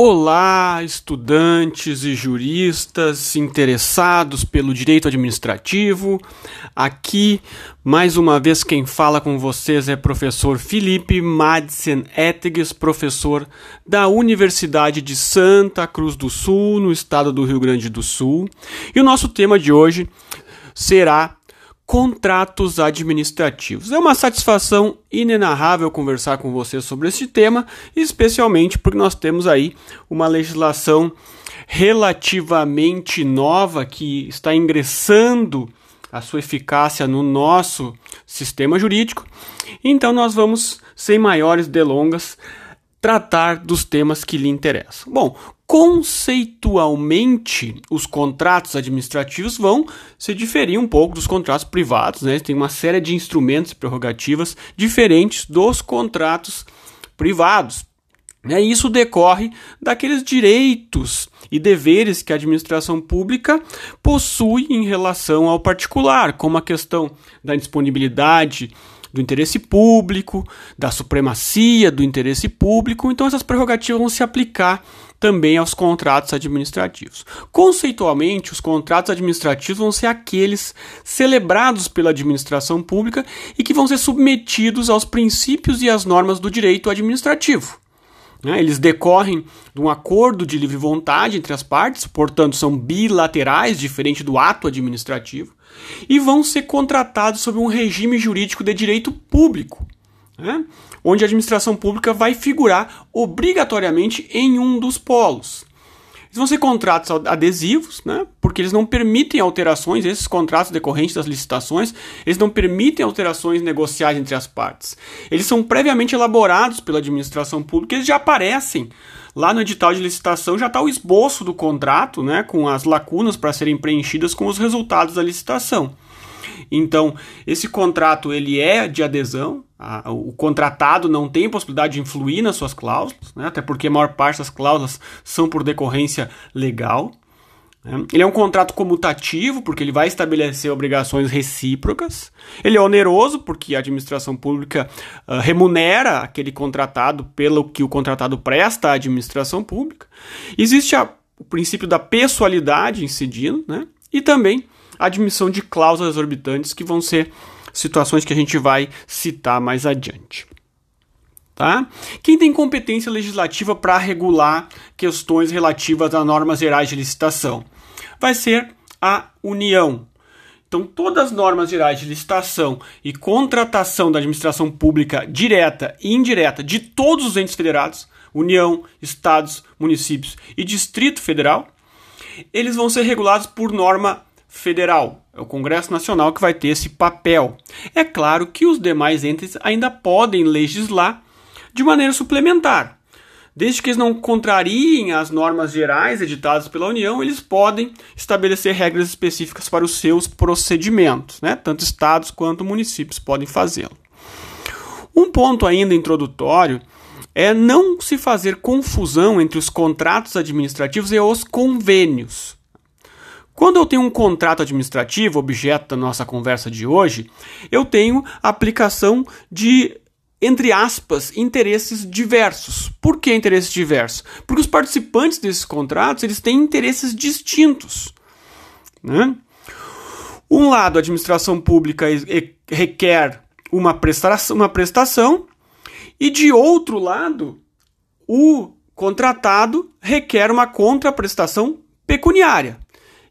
Olá, estudantes e juristas interessados pelo direito administrativo. Aqui, mais uma vez, quem fala com vocês é professor Felipe Madsen Ettiges, professor da Universidade de Santa Cruz do Sul, no estado do Rio Grande do Sul. E o nosso tema de hoje será contratos administrativos. É uma satisfação inenarrável conversar com você sobre esse tema, especialmente porque nós temos aí uma legislação relativamente nova que está ingressando a sua eficácia no nosso sistema jurídico. Então nós vamos, sem maiores delongas, tratar dos temas que lhe interessam. Bom, conceitualmente, os contratos administrativos vão se diferir um pouco dos contratos privados, né? Tem uma série de instrumentos e prerrogativas diferentes dos contratos privados. Né? Isso decorre daqueles direitos e deveres que a administração pública possui em relação ao particular, como a questão da disponibilidade do interesse público, da supremacia do interesse público. Então, essas prerrogativas vão se aplicar também aos contratos administrativos. Conceitualmente, os contratos administrativos vão ser aqueles celebrados pela administração pública e que vão ser submetidos aos princípios e às normas do direito administrativo. Né? Eles decorrem de um acordo de livre vontade entre as partes, portanto, são bilaterais, diferente do ato administrativo, e vão ser contratados sob um regime jurídico de direito público, né? onde a administração pública vai figurar obrigatoriamente em um dos polos. Eles vão ser contratos adesivos, né? porque eles não permitem alterações, esses contratos decorrentes das licitações, eles não permitem alterações negociais entre as partes. Eles são previamente elaborados pela administração pública, eles já aparecem lá no edital de licitação, já está o esboço do contrato, né? com as lacunas para serem preenchidas com os resultados da licitação. Então, esse contrato ele é de adesão, a, o contratado não tem possibilidade de influir nas suas cláusulas, né, até porque a maior parte das cláusulas são por decorrência legal. Né. Ele é um contrato comutativo, porque ele vai estabelecer obrigações recíprocas. Ele é oneroso, porque a administração pública uh, remunera aquele contratado pelo que o contratado presta à administração pública. Existe a, o princípio da pessoalidade incidindo, né? e também admissão de cláusulas exorbitantes, que vão ser situações que a gente vai citar mais adiante. Tá? Quem tem competência legislativa para regular questões relativas a normas gerais de licitação? Vai ser a União. Então, todas as normas gerais de licitação e contratação da administração pública direta e indireta de todos os entes federados, União, estados, municípios e Distrito Federal, eles vão ser regulados por norma federal. É o Congresso Nacional que vai ter esse papel. É claro que os demais entes ainda podem legislar de maneira suplementar. Desde que eles não contrariem as normas gerais editadas pela União, eles podem estabelecer regras específicas para os seus procedimentos. Né? Tanto estados quanto municípios podem fazê-lo. Um ponto ainda introdutório é não se fazer confusão entre os contratos administrativos e os convênios. Quando eu tenho um contrato administrativo, objeto da nossa conversa de hoje, eu tenho aplicação de entre aspas, interesses diversos. Por que interesses diversos? Porque os participantes desses contratos eles têm interesses distintos. Né? Um lado, a administração pública requer uma prestação, uma prestação, e de outro lado, o contratado requer uma contraprestação pecuniária.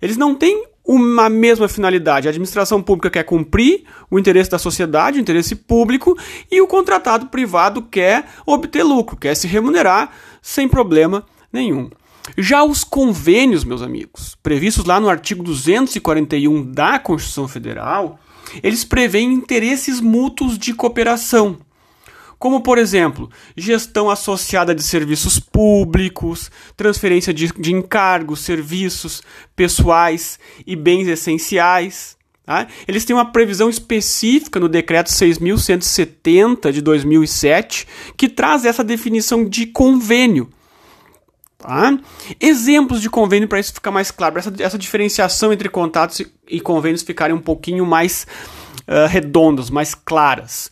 Eles não têm uma mesma finalidade. A administração pública quer cumprir o interesse da sociedade, o interesse público, e o contratado privado quer obter lucro, quer se remunerar sem problema nenhum. Já os convênios, meus amigos, previstos lá no artigo 241 da Constituição Federal, eles prevêem interesses mútuos de cooperação como por exemplo, gestão associada de serviços públicos, transferência de, de encargos, serviços pessoais e bens essenciais. Tá? Eles têm uma previsão específica no Decreto 6.170 de 2007 que traz essa definição de convênio. Tá? Exemplos de convênio para isso ficar mais claro, essa, essa diferenciação entre contratos e convênios ficarem um pouquinho mais uh, redondas, mais claras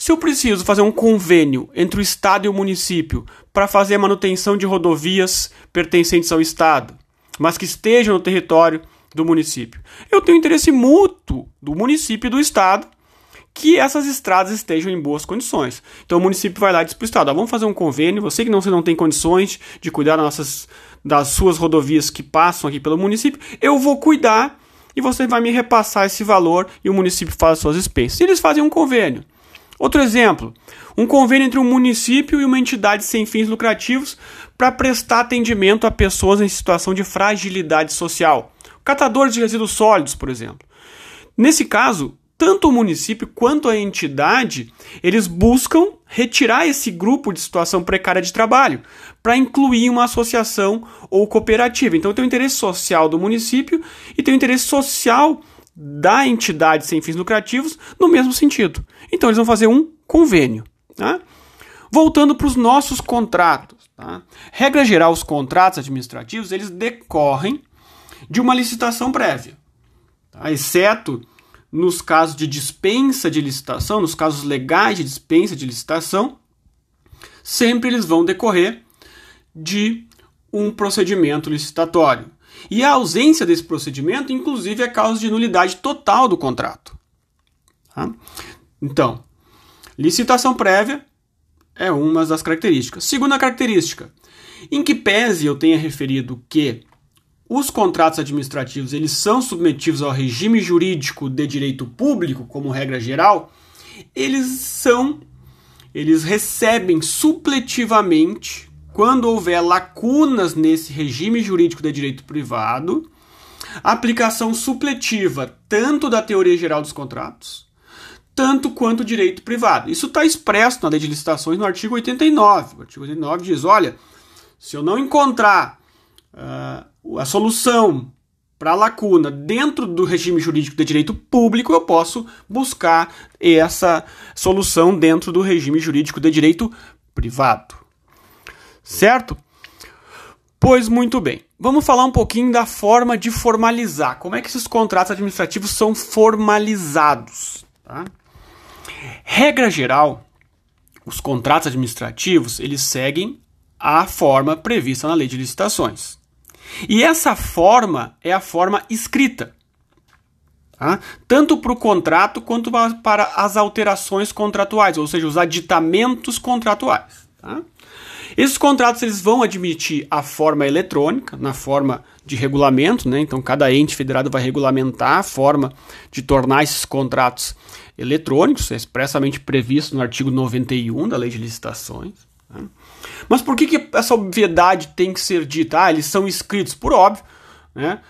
Se eu preciso fazer um convênio entre o Estado e o município para fazer a manutenção de rodovias pertencentes ao Estado, mas que estejam no território do município, eu tenho interesse mútuo do município e do Estado que essas estradas estejam em boas condições. Então o município vai lá e diz para o Estado: vamos fazer um convênio, você que não, você não tem condições de cuidar das, nossas, das suas rodovias que passam aqui pelo município, eu vou cuidar e você vai me repassar esse valor e o município faz as suas expensas. E eles fazem um convênio. Outro exemplo, um convênio entre um município e uma entidade sem fins lucrativos para prestar atendimento a pessoas em situação de fragilidade social. Catadores de resíduos sólidos, por exemplo. Nesse caso, tanto o município quanto a entidade, eles buscam retirar esse grupo de situação precária de trabalho para incluir uma associação ou cooperativa. Então tem o interesse social do município e tem o interesse social da entidade sem fins lucrativos no mesmo sentido. Então eles vão fazer um convênio. Tá? Voltando para os nossos contratos. Tá? Regra geral, os contratos administrativos eles decorrem de uma licitação prévia, tá? exceto nos casos de dispensa de licitação, nos casos legais de dispensa de licitação, sempre eles vão decorrer de um procedimento licitatório. E a ausência desse procedimento, inclusive, é causa de nulidade total do contrato. Tá? Então, licitação prévia é uma das características. Segunda característica, em que pese eu tenha referido que os contratos administrativos eles são submetidos ao regime jurídico de direito público, como regra geral, eles são eles recebem supletivamente quando houver lacunas nesse regime jurídico de direito privado, aplicação supletiva tanto da teoria geral dos contratos, tanto quanto direito privado. Isso está expresso na lei de licitações no artigo 89. O artigo 89 diz: olha, se eu não encontrar uh, a solução para a lacuna dentro do regime jurídico de direito público, eu posso buscar essa solução dentro do regime jurídico de direito privado. Certo? Pois muito bem. Vamos falar um pouquinho da forma de formalizar. Como é que esses contratos administrativos são formalizados? Tá? Regra geral, os contratos administrativos eles seguem a forma prevista na lei de licitações. E essa forma é a forma escrita. Tá? Tanto para o contrato quanto para as alterações contratuais, ou seja, os aditamentos contratuais. Tá? Esses contratos eles vão admitir a forma eletrônica, na forma de regulamento, né? então cada ente federado vai regulamentar a forma de tornar esses contratos eletrônicos, é expressamente previsto no artigo 91 da Lei de Licitações. Tá? Mas por que, que essa obviedade tem que ser dita? Ah, eles são escritos, por óbvio, né?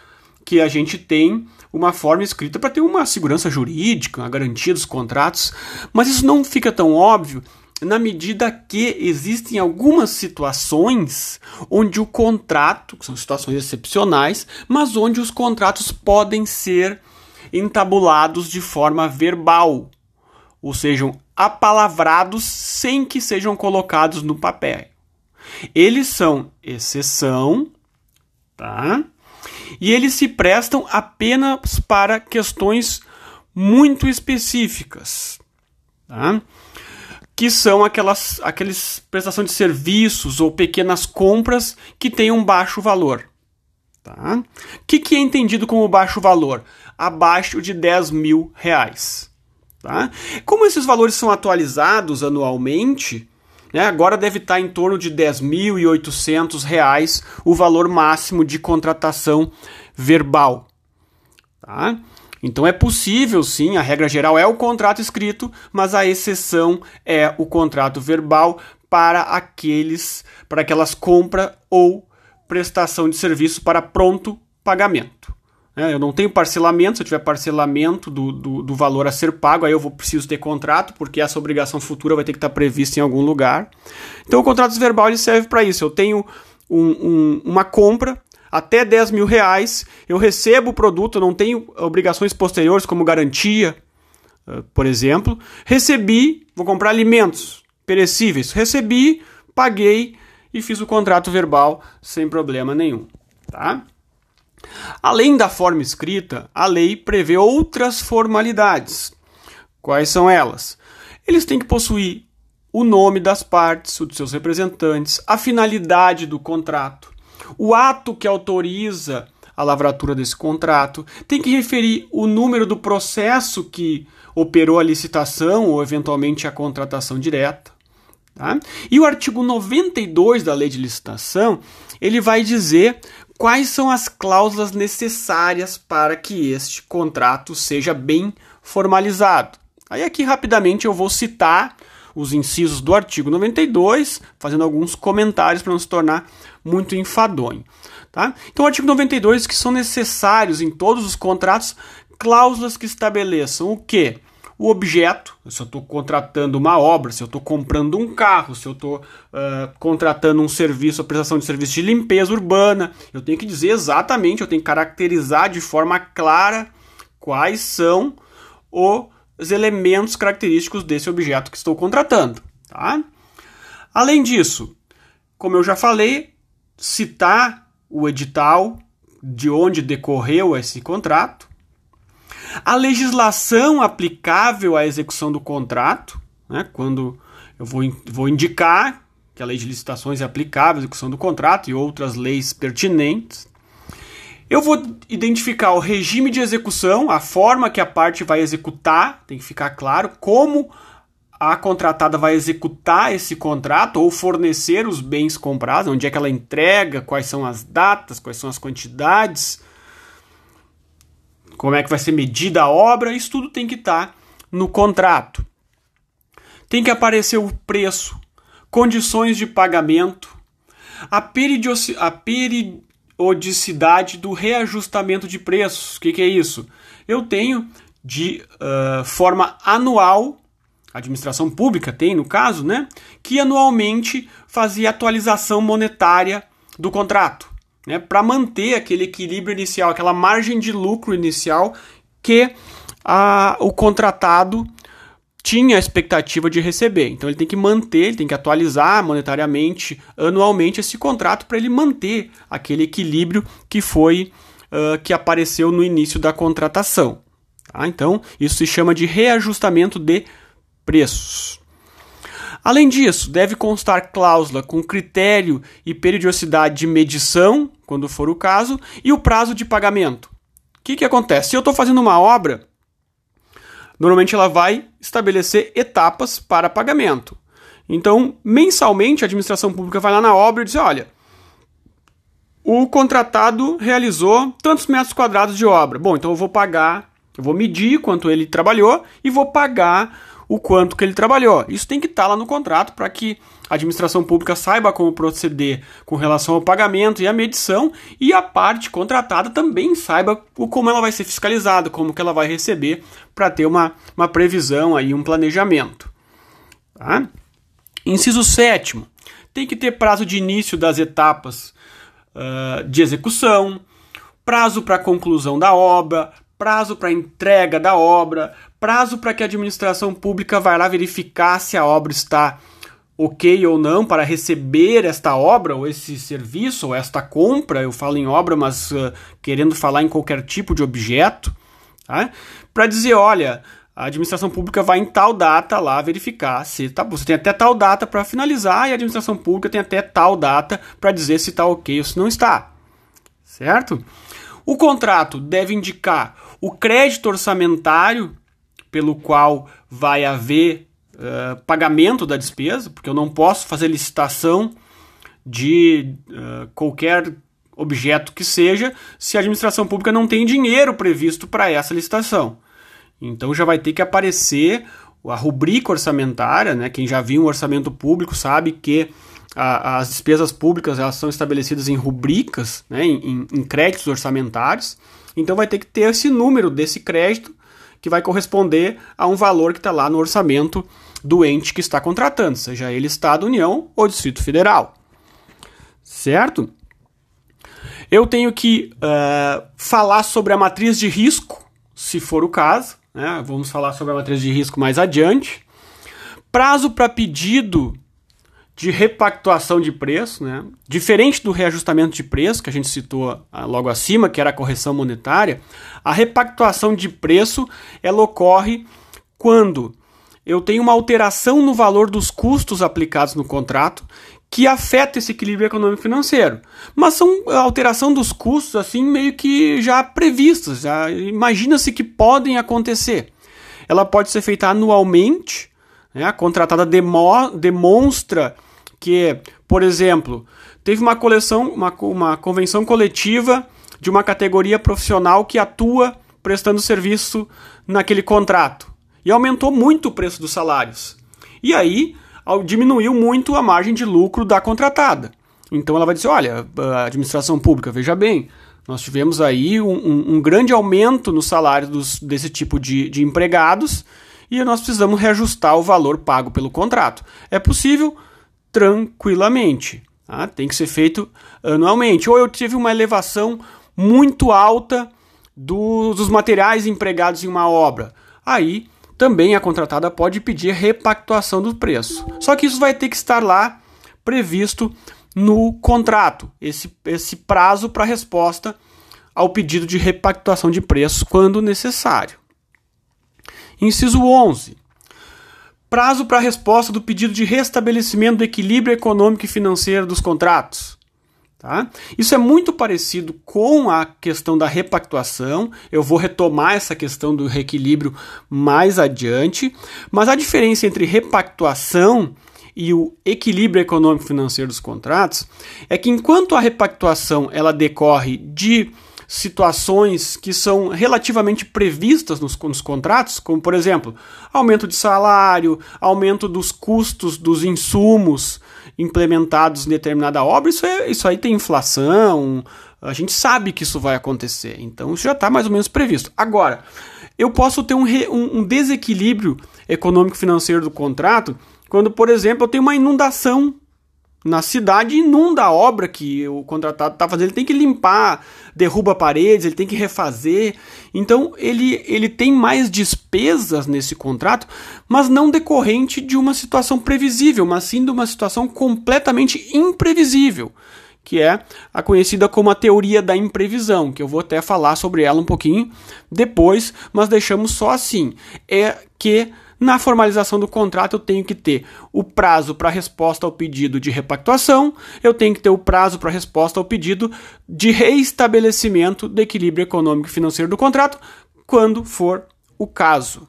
que a gente tem uma forma escrita para ter uma segurança jurídica, a garantia dos contratos, mas isso não fica tão óbvio na medida que existem algumas situações onde o contrato, que são situações excepcionais, mas onde os contratos podem ser entabulados de forma verbal, ou sejam apalavrados sem que sejam colocados no papel. Eles são exceção, tá? E eles se prestam apenas para questões muito específicas, tá? Que são aquelas aqueles prestação de serviços ou pequenas compras que têm um baixo valor. Tá? O que, que é entendido como baixo valor? Abaixo de 10 mil reais. Tá? Como esses valores são atualizados anualmente, né, agora deve estar em torno de R$ 10.800 o valor máximo de contratação verbal. Tá? Então é possível sim, a regra geral é o contrato escrito, mas a exceção é o contrato verbal para aqueles para aquelas compra ou prestação de serviço para pronto pagamento. É, eu não tenho parcelamento, se eu tiver parcelamento do, do, do, valor a ser pago, aí eu vou preciso ter contrato, porque essa obrigação futura vai ter que estar prevista em algum lugar. Então o contrato verbal ele serve para isso. Eu tenho um, um, uma compra até 10 mil reais, eu recebo o produto, não tenho obrigações posteriores como garantia, uh, por exemplo. Recebi, vou comprar alimentos perecíveis. Recebi, paguei e fiz o contrato verbal sem problema nenhum. Tá? Além da forma escrita, a lei prevê outras formalidades. Quais são elas? eles têm que possuir o nome das partes, o de seus representantes, a finalidade do contrato, o ato que autoriza a lavratura desse contrato, tem que referir o número do processo que operou a licitação ou eventualmente a contratação direta. Tá? E o artigo 92 da lei de licitação ele vai dizer quais são as cláusulas necessárias para que este contrato seja bem formalizado. Aí aqui rapidamente eu vou citar os incisos do artigo 92, fazendo alguns comentários para não se tornar muito enfadonho. Tá? Então, o artigo 92 que são necessários em todos os contratos cláusulas que estabeleçam o que? O objeto, se eu estou contratando uma obra, se eu estou comprando um carro, se eu estou uh, contratando um serviço, a prestação de serviço de limpeza urbana, eu tenho que dizer exatamente, eu tenho que caracterizar de forma clara quais são os elementos característicos desse objeto que estou contratando. Tá? Além disso, como eu já falei, citar o edital de onde decorreu esse contrato, a legislação aplicável à execução do contrato, né, quando eu vou, vou indicar que a lei de licitações é aplicável à execução do contrato e outras leis pertinentes. Eu vou identificar o regime de execução, a forma que a parte vai executar, tem que ficar claro como a contratada vai executar esse contrato ou fornecer os bens comprados, onde é que ela entrega, quais são as datas, quais são as quantidades, como é que vai ser medida a obra, isso tudo tem que estar tá no contrato. Tem que aparecer o preço, condições de pagamento, a, a periodicidade do reajustamento de preços. O que, que é isso? Eu tenho de uh, forma anual a administração pública tem, no caso, né, que anualmente fazia atualização monetária do contrato, né, para manter aquele equilíbrio inicial, aquela margem de lucro inicial que a, o contratado tinha a expectativa de receber. Então ele tem que manter, ele tem que atualizar monetariamente, anualmente esse contrato para ele manter aquele equilíbrio que foi uh, que apareceu no início da contratação. Tá? Então isso se chama de reajustamento de preços. Além disso, deve constar cláusula com critério e periodicidade de medição, quando for o caso, e o prazo de pagamento. O que, que acontece? Se eu estou fazendo uma obra, normalmente ela vai estabelecer etapas para pagamento. Então, mensalmente, a administração pública vai lá na obra e diz: olha, o contratado realizou tantos metros quadrados de obra. Bom, então eu vou pagar, eu vou medir quanto ele trabalhou e vou pagar o quanto que ele trabalhou. Isso tem que estar tá lá no contrato para que a administração pública saiba como proceder com relação ao pagamento e à medição e a parte contratada também saiba o, como ela vai ser fiscalizada, como que ela vai receber para ter uma, uma previsão aí, um planejamento. Tá? Inciso sétimo, tem que ter prazo de início das etapas uh, de execução, prazo para conclusão da obra, prazo para entrega da obra, prazo para que a administração pública vá lá verificar se a obra está ok ou não para receber esta obra ou esse serviço ou esta compra. Eu falo em obra, mas uh, querendo falar em qualquer tipo de objeto, tá? para dizer, olha, a administração pública vai em tal data lá verificar se tá, você tem até tal data para finalizar e a administração pública tem até tal data para dizer se está ok ou se não está, certo? O contrato deve indicar o crédito orçamentário pelo qual vai haver uh, pagamento da despesa, porque eu não posso fazer licitação de uh, qualquer objeto que seja se a administração pública não tem dinheiro previsto para essa licitação. Então já vai ter que aparecer a rubrica orçamentária, né? Quem já viu um orçamento público sabe que a, as despesas públicas elas são estabelecidas em rubricas, né? em, em créditos orçamentários. Então vai ter que ter esse número desse crédito que vai corresponder a um valor que está lá no orçamento do ente que está contratando, seja ele Estado, União ou Distrito Federal. Certo? Eu tenho que uh, falar sobre a matriz de risco, se for o caso. Né? Vamos falar sobre a matriz de risco mais adiante. Prazo para pedido de repactuação de preço, né? diferente do reajustamento de preço que a gente citou ah, logo acima, que era a correção monetária, a repactuação de preço ela ocorre quando eu tenho uma alteração no valor dos custos aplicados no contrato que afeta esse equilíbrio econômico financeiro. Mas são alteração dos custos assim meio que já previstas, já imagina-se que podem acontecer. Ela pode ser feita anualmente, né? a contratada demo, demonstra que, por exemplo, teve uma coleção, uma, uma convenção coletiva de uma categoria profissional que atua prestando serviço naquele contrato e aumentou muito o preço dos salários. E aí diminuiu muito a margem de lucro da contratada. Então ela vai dizer: olha, a administração pública, veja bem, nós tivemos aí um, um, um grande aumento no salário dos, desse tipo de, de empregados e nós precisamos reajustar o valor pago pelo contrato. É possível tranquilamente. Tá? Tem que ser feito anualmente. Ou eu tive uma elevação muito alta do, dos materiais empregados em uma obra. Aí também a contratada pode pedir repactuação do preço. Só que isso vai ter que estar lá previsto no contrato, esse, esse prazo para resposta ao pedido de repactuação de preço quando necessário. Inciso 11. Prazo para resposta do pedido de restabelecimento do equilíbrio econômico e financeiro dos contratos. Tá? Isso é muito parecido com a questão da repactuação. Eu vou retomar essa questão do reequilíbrio mais adiante, mas a diferença entre repactuação e o equilíbrio econômico financeiro dos contratos é que enquanto a repactuação ela decorre de situações que são relativamente previstas nos, nos, contratos, como por exemplo, aumento de salário, aumento dos custos dos insumos, implementados em determinada obra, isso, é, isso aí tem inflação, a gente sabe que isso vai acontecer, então isso já está mais ou menos previsto. Agora, eu posso ter um, um, um desequilíbrio econômico-financeiro do contrato quando, por exemplo, eu tenho uma inundação na cidade inunda a obra que o contratado está fazendo. Ele tem que limpar, derruba paredes, ele tem que refazer. Então ele, ele tem mais despesas nesse contrato, mas não decorrente de uma situação previsível, mas sim de uma situação completamente imprevisível, que é a conhecida como a teoria da imprevisão, que eu vou até falar sobre ela um pouquinho depois, mas deixamos só assim. É que na formalização do contrato, eu tenho que ter o prazo para resposta ao pedido de repactuação, eu tenho que ter o prazo para resposta ao pedido de reestabelecimento do equilíbrio econômico e financeiro do contrato, quando for o caso.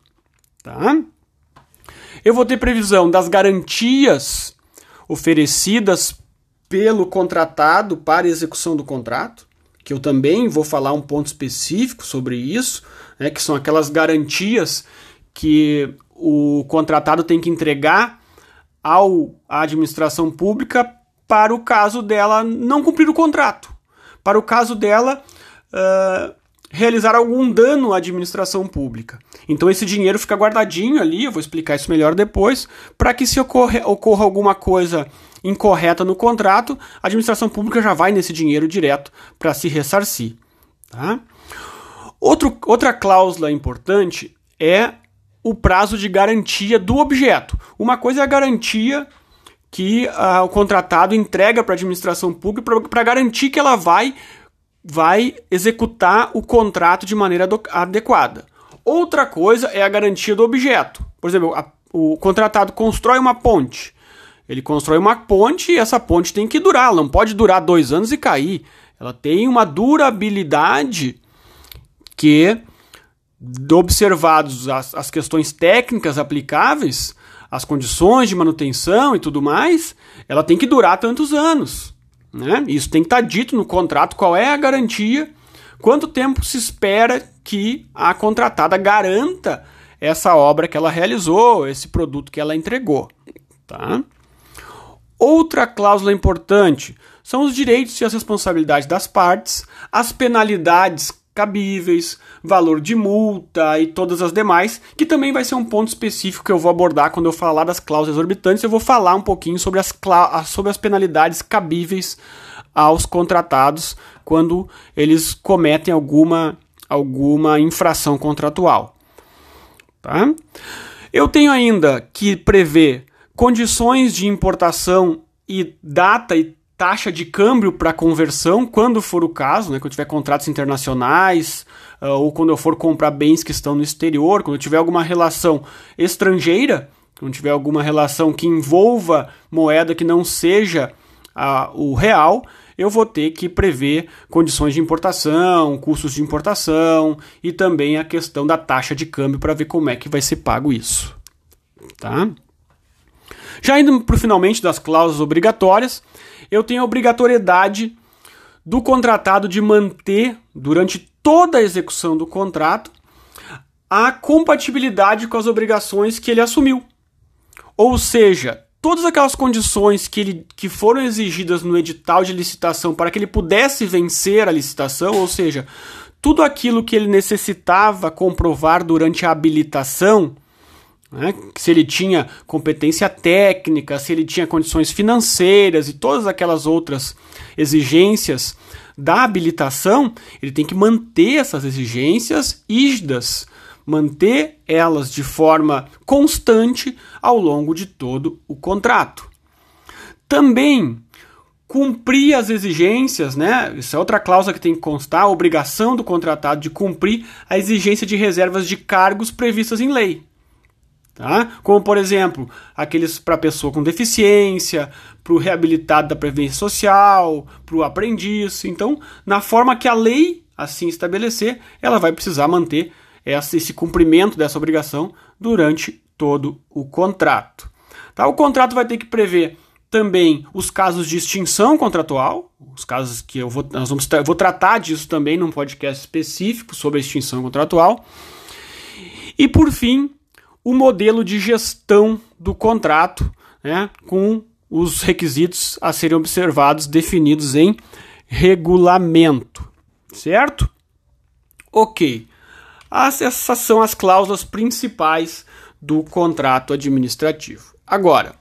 Tá? Eu vou ter previsão das garantias oferecidas pelo contratado para execução do contrato, que eu também vou falar um ponto específico sobre isso, né, que são aquelas garantias que o contratado tem que entregar ao à administração pública para o caso dela não cumprir o contrato, para o caso dela uh, realizar algum dano à administração pública. Então esse dinheiro fica guardadinho ali, eu vou explicar isso melhor depois, para que se ocorre, ocorra alguma coisa incorreta no contrato, a administração pública já vai nesse dinheiro direto para se ressarcir. Tá? Outro, outra cláusula importante é o prazo de garantia do objeto. Uma coisa é a garantia que uh, o contratado entrega para a administração pública para garantir que ela vai, vai executar o contrato de maneira adequada. Outra coisa é a garantia do objeto. Por exemplo, a, o contratado constrói uma ponte. Ele constrói uma ponte e essa ponte tem que durar. Ela não pode durar dois anos e cair. Ela tem uma durabilidade que observados as, as questões técnicas aplicáveis, as condições de manutenção e tudo mais, ela tem que durar tantos anos. Né? Isso tem que estar dito no contrato qual é a garantia, quanto tempo se espera que a contratada garanta essa obra que ela realizou, esse produto que ela entregou. Tá? Outra cláusula importante são os direitos e as responsabilidades das partes, as penalidades cabíveis, valor de multa e todas as demais, que também vai ser um ponto específico que eu vou abordar quando eu falar das cláusulas exorbitantes. Eu vou falar um pouquinho sobre as, sobre as penalidades cabíveis aos contratados quando eles cometem alguma, alguma infração contratual. Tá? Eu tenho ainda que prever condições de importação e data e taxa de câmbio para conversão, quando for o caso, né, quando tiver contratos internacionais, uh, ou quando eu for comprar bens que estão no exterior, quando eu tiver alguma relação estrangeira, não tiver alguma relação que envolva moeda que não seja a, o real, eu vou ter que prever condições de importação, custos de importação e também a questão da taxa de câmbio para ver como é que vai ser pago isso. Tá? Já indo para o finalmente das cláusulas obrigatórias, eu tenho a obrigatoriedade do contratado de manter, durante toda a execução do contrato, a compatibilidade com as obrigações que ele assumiu. Ou seja, todas aquelas condições que, ele, que foram exigidas no edital de licitação para que ele pudesse vencer a licitação, ou seja, tudo aquilo que ele necessitava comprovar durante a habilitação, né, se ele tinha competência técnica, se ele tinha condições financeiras e todas aquelas outras exigências da habilitação, ele tem que manter essas exigências rígidas manter elas de forma constante ao longo de todo o contrato. Também cumprir as exigências, né? Isso é outra cláusula que tem que constar, a obrigação do contratado de cumprir a exigência de reservas de cargos previstas em lei. Tá? Como, por exemplo, aqueles para pessoa com deficiência, para o reabilitado da Previdência Social, para o aprendiz. Então, na forma que a lei assim estabelecer, ela vai precisar manter esse cumprimento dessa obrigação durante todo o contrato. Tá? O contrato vai ter que prever também os casos de extinção contratual, os casos que eu vou, nós vamos, eu vou tratar disso também num podcast específico sobre a extinção contratual. E por fim, o modelo de gestão do contrato, né, com os requisitos a serem observados definidos em regulamento, certo? Ok. As, essas são as cláusulas principais do contrato administrativo. Agora,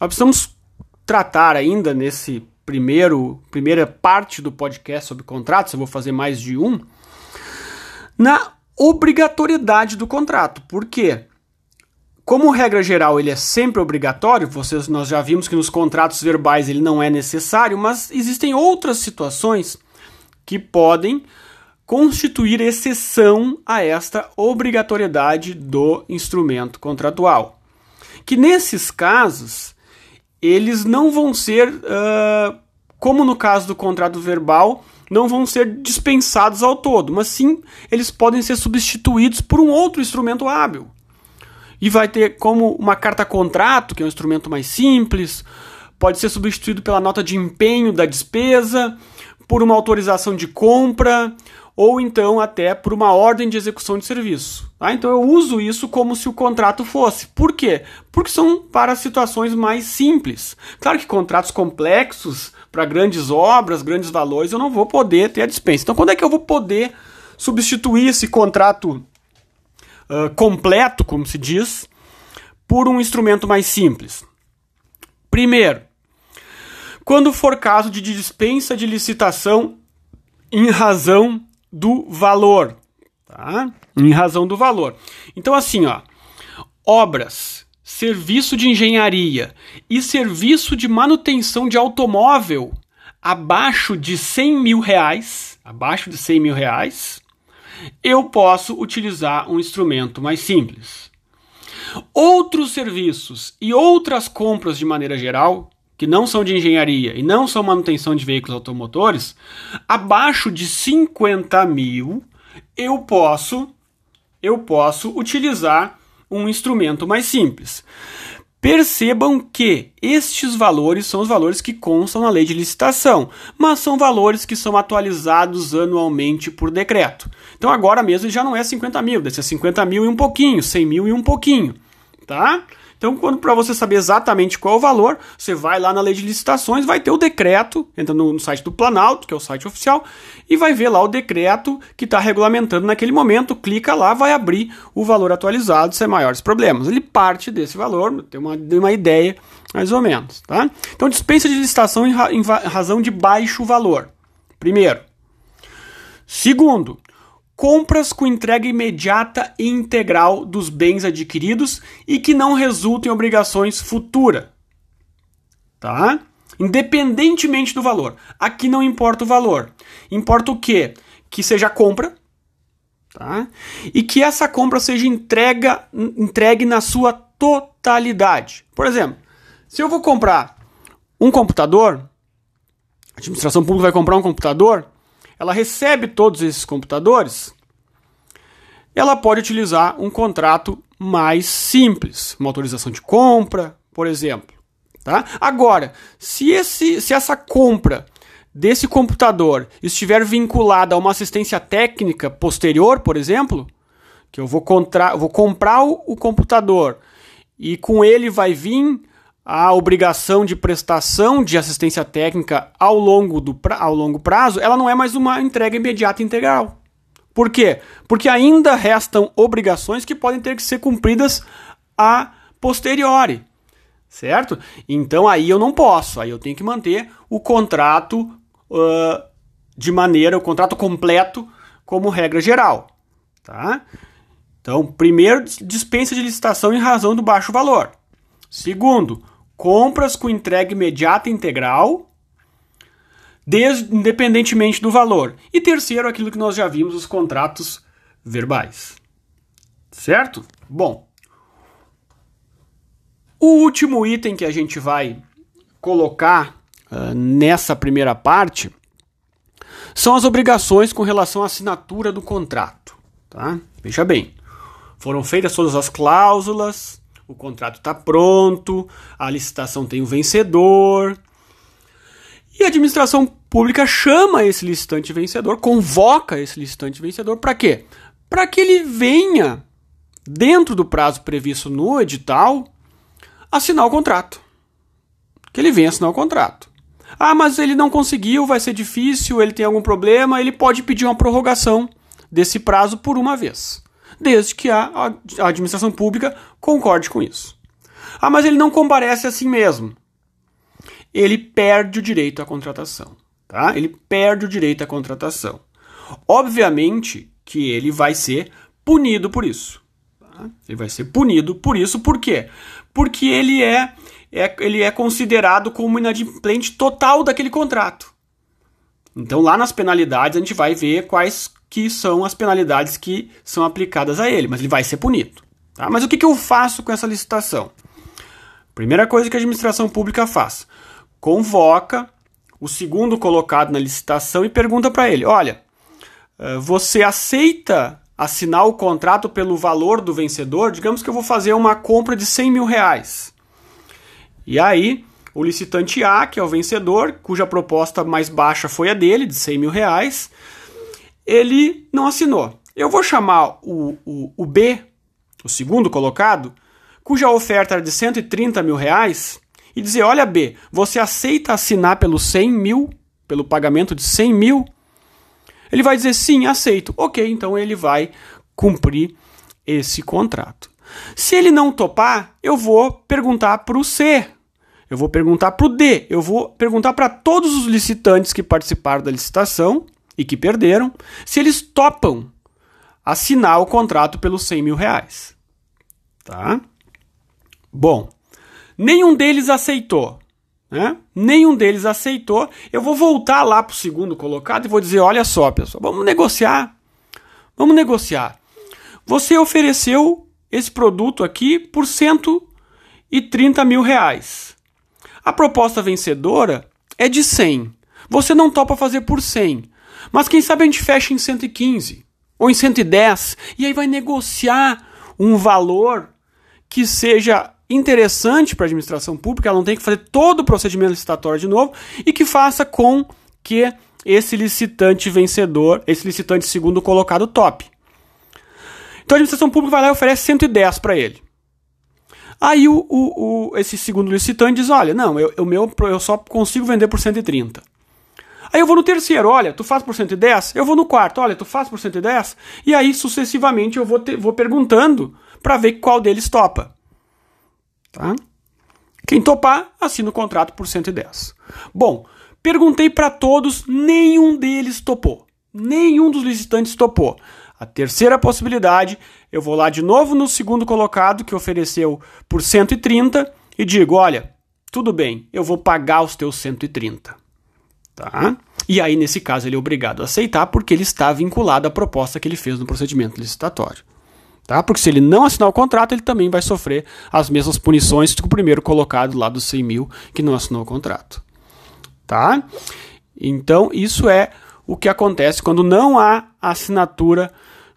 nós precisamos tratar ainda nesse primeiro primeira parte do podcast sobre contratos, eu vou fazer mais de um, na obrigatoriedade do contrato. Por quê? Como regra geral ele é sempre obrigatório, vocês, nós já vimos que nos contratos verbais ele não é necessário, mas existem outras situações que podem constituir exceção a esta obrigatoriedade do instrumento contratual. Que nesses casos, eles não vão ser, uh, como no caso do contrato verbal, não vão ser dispensados ao todo, mas sim eles podem ser substituídos por um outro instrumento hábil. E vai ter como uma carta contrato, que é um instrumento mais simples, pode ser substituído pela nota de empenho da despesa, por uma autorização de compra ou então até por uma ordem de execução de serviço. Tá? Então eu uso isso como se o contrato fosse. Por quê? Porque são para situações mais simples. Claro que contratos complexos, para grandes obras, grandes valores, eu não vou poder ter a dispensa. Então quando é que eu vou poder substituir esse contrato uh, completo, como se diz, por um instrumento mais simples? Primeiro, quando for caso de dispensa de licitação em razão do valor, tá? Em razão do valor. Então, assim, ó, obras, serviço de engenharia e serviço de manutenção de automóvel abaixo de 100 mil reais, abaixo de 100 mil reais, eu posso utilizar um instrumento mais simples. Outros serviços e outras compras de maneira geral que não são de engenharia e não são manutenção de veículos automotores, abaixo de 50 mil, eu posso, eu posso utilizar um instrumento mais simples. Percebam que estes valores são os valores que constam na lei de licitação, mas são valores que são atualizados anualmente por decreto. Então agora mesmo já não é 50 mil, deve ser 50 mil e um pouquinho, 100 mil e um pouquinho, tá? Então, quando para você saber exatamente qual é o valor, você vai lá na lei de licitações, vai ter o decreto, entra no, no site do Planalto, que é o site oficial, e vai ver lá o decreto que está regulamentando naquele momento, clica lá, vai abrir o valor atualizado sem maiores problemas. Ele parte desse valor, tem uma, uma ideia mais ou menos, tá? Então, dispensa de licitação em, ra, em razão de baixo valor. Primeiro. Segundo, compras com entrega imediata e integral dos bens adquiridos e que não resultem em obrigações futuras. Tá? Independentemente do valor. Aqui não importa o valor. Importa o quê? Que seja compra, tá? E que essa compra seja entrega, entregue na sua totalidade. Por exemplo, se eu vou comprar um computador, a administração pública vai comprar um computador, ela recebe todos esses computadores, ela pode utilizar um contrato mais simples, uma autorização de compra, por exemplo. Tá? Agora, se, esse, se essa compra desse computador estiver vinculada a uma assistência técnica posterior, por exemplo, que eu vou, contra, vou comprar o, o computador e com ele vai vir a obrigação de prestação de assistência técnica ao longo, do pra, ao longo prazo, ela não é mais uma entrega imediata integral. Por quê? Porque ainda restam obrigações que podem ter que ser cumpridas a posteriori. Certo? Então aí eu não posso, aí eu tenho que manter o contrato uh, de maneira, o contrato completo como regra geral. Tá? Então, primeiro, dispensa de licitação em razão do baixo valor. Segundo, compras com entrega imediata integral desde, independentemente do valor. E terceiro, aquilo que nós já vimos, os contratos verbais. Certo? Bom, o último item que a gente vai colocar uh, nessa primeira parte são as obrigações com relação à assinatura do contrato. Tá? Veja bem, foram feitas todas as cláusulas, o contrato está pronto, a licitação tem o vencedor, e a administração pública chama esse licitante vencedor, convoca esse licitante vencedor para quê? Para que ele venha, dentro do prazo previsto no edital, assinar o contrato. Que ele venha assinar o contrato. Ah, mas ele não conseguiu, vai ser difícil, ele tem algum problema, ele pode pedir uma prorrogação desse prazo por uma vez, desde que a, administração pública concorde com isso. Ah, mas ele não comparece assim mesmo ele perde o direito à contratação. Tá? Ele perde o direito à contratação. Obviamente que ele vai ser punido por isso. Tá? Ele vai ser punido por isso, por quê? Porque ele é, é, ele é considerado como inadimplente total daquele contrato. Então lá nas penalidades a gente vai ver quais que são as penalidades que são aplicadas a ele, mas ele vai ser punido. Tá? Mas o que, que eu faço com essa licitação? Primeira coisa que a administração pública faz: convoca o segundo colocado na licitação e pergunta para ele: olha, eh, você aceita assinar o contrato pelo valor do vencedor? Digamos que eu vou fazer uma compra de 100 mil reais. E aí, o licitante A, que é o vencedor, cuja proposta mais baixa foi a dele, de 100 mil reais, ele não assinou. Eu vou chamar o, o, o B, o segundo colocado, cuja oferta era de 130 mil reais, e dizer: olha, B, você aceita assinar pelo 100 mil, pelo pagamento de 100 mil? Ele vai dizer: sim, aceito. Ok, então ele vai cumprir esse contrato. Se ele não topar, eu vou perguntar para o C, eu vou perguntar para o D, eu vou perguntar para todos os licitantes que participaram da licitação e que perderam, se eles topam assinar o contrato pelos 100 mil reais. Tá? Bom, Nenhum deles aceitou. Né? Nenhum deles aceitou. Eu vou voltar lá para o segundo colocado e vou dizer: olha só, pessoal, vamos negociar. Vamos negociar. Você ofereceu esse produto aqui por 130 mil reais. A proposta vencedora é de 100. Você não topa fazer por 100. Mas quem sabe a gente fecha em 115 ou em 110 e aí vai negociar um valor que seja interessante para a administração pública, ela não tem que fazer todo o procedimento licitatório de novo e que faça com que esse licitante vencedor, esse licitante segundo colocado top. Então a administração pública vai lá e oferece 110 para ele. Aí o, o, o, esse segundo licitante diz: Olha, não, eu, eu, meu, eu só consigo vender por 130. Aí eu vou no terceiro, olha, tu faz por 110. Eu vou no quarto, olha, tu faz por 110. E aí sucessivamente eu vou, te, vou perguntando para ver qual deles topa. Tá? Quem topar, assina o contrato por 110. Bom, perguntei para todos, nenhum deles topou. Nenhum dos licitantes topou. A terceira possibilidade, eu vou lá de novo no segundo colocado que ofereceu por 130 e digo: olha, tudo bem, eu vou pagar os teus 130. Tá? E aí, nesse caso, ele é obrigado a aceitar porque ele está vinculado à proposta que ele fez no procedimento licitatório. Tá? Porque se ele não assinar o contrato, ele também vai sofrer as mesmas punições que o primeiro colocado lá dos 100 mil que não assinou o contrato. Tá? Então, isso é o que acontece quando não há assinatura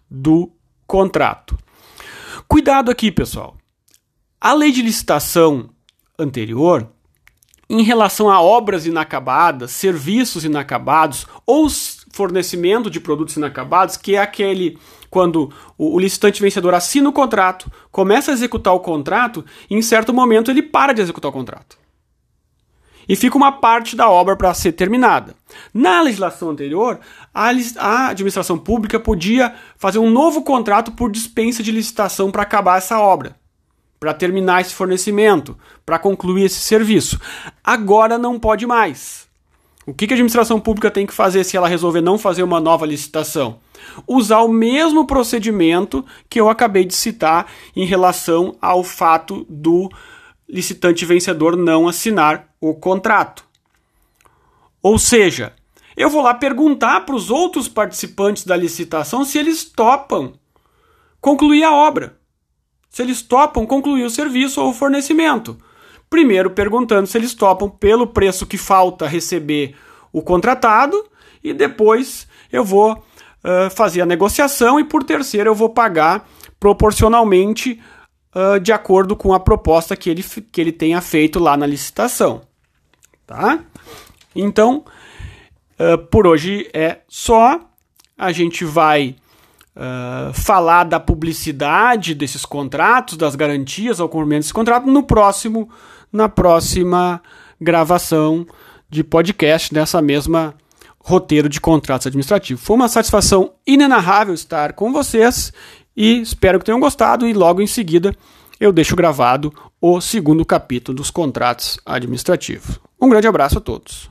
do contrato. Cuidado aqui, pessoal. A lei de licitação anterior, em relação a obras inacabadas, serviços inacabados ou fornecimento de produtos inacabados, que é aquele quando o, licitante vencedor assina o contrato, começa a executar o contrato, e em certo momento ele para de executar o contrato e fica uma parte da obra para ser terminada. Na legislação anterior, a, a, administração pública podia fazer um novo contrato por dispensa de licitação para acabar essa obra, para terminar esse fornecimento, para concluir esse serviço. Agora não pode mais. O que, a administração pública tem que fazer se ela resolver não fazer uma nova licitação? Usar o mesmo procedimento que eu acabei de citar em relação ao fato do licitante vencedor não assinar o contrato. Ou seja, eu vou lá perguntar para os outros participantes da licitação se eles topam concluir a obra, se eles topam concluir o serviço ou o fornecimento. Primeiro perguntando se eles topam pelo preço que falta receber o contratado e depois eu vou uh, fazer a negociação e por terceiro eu vou pagar proporcionalmente uh, de acordo com a proposta que ele, que ele tenha feito lá na licitação. Tá? Então, uh, por hoje é só. A gente vai uh, falar da publicidade desses contratos, das garantias ao cumprimento desse contrato no próximo, na próxima gravação de podcast dessa mesma roteiro de contratos administrativos. Foi uma satisfação inenarrável estar com vocês e espero que tenham gostado. E logo em seguida eu deixo gravado o segundo capítulo dos contratos administrativos. Um grande abraço a todos.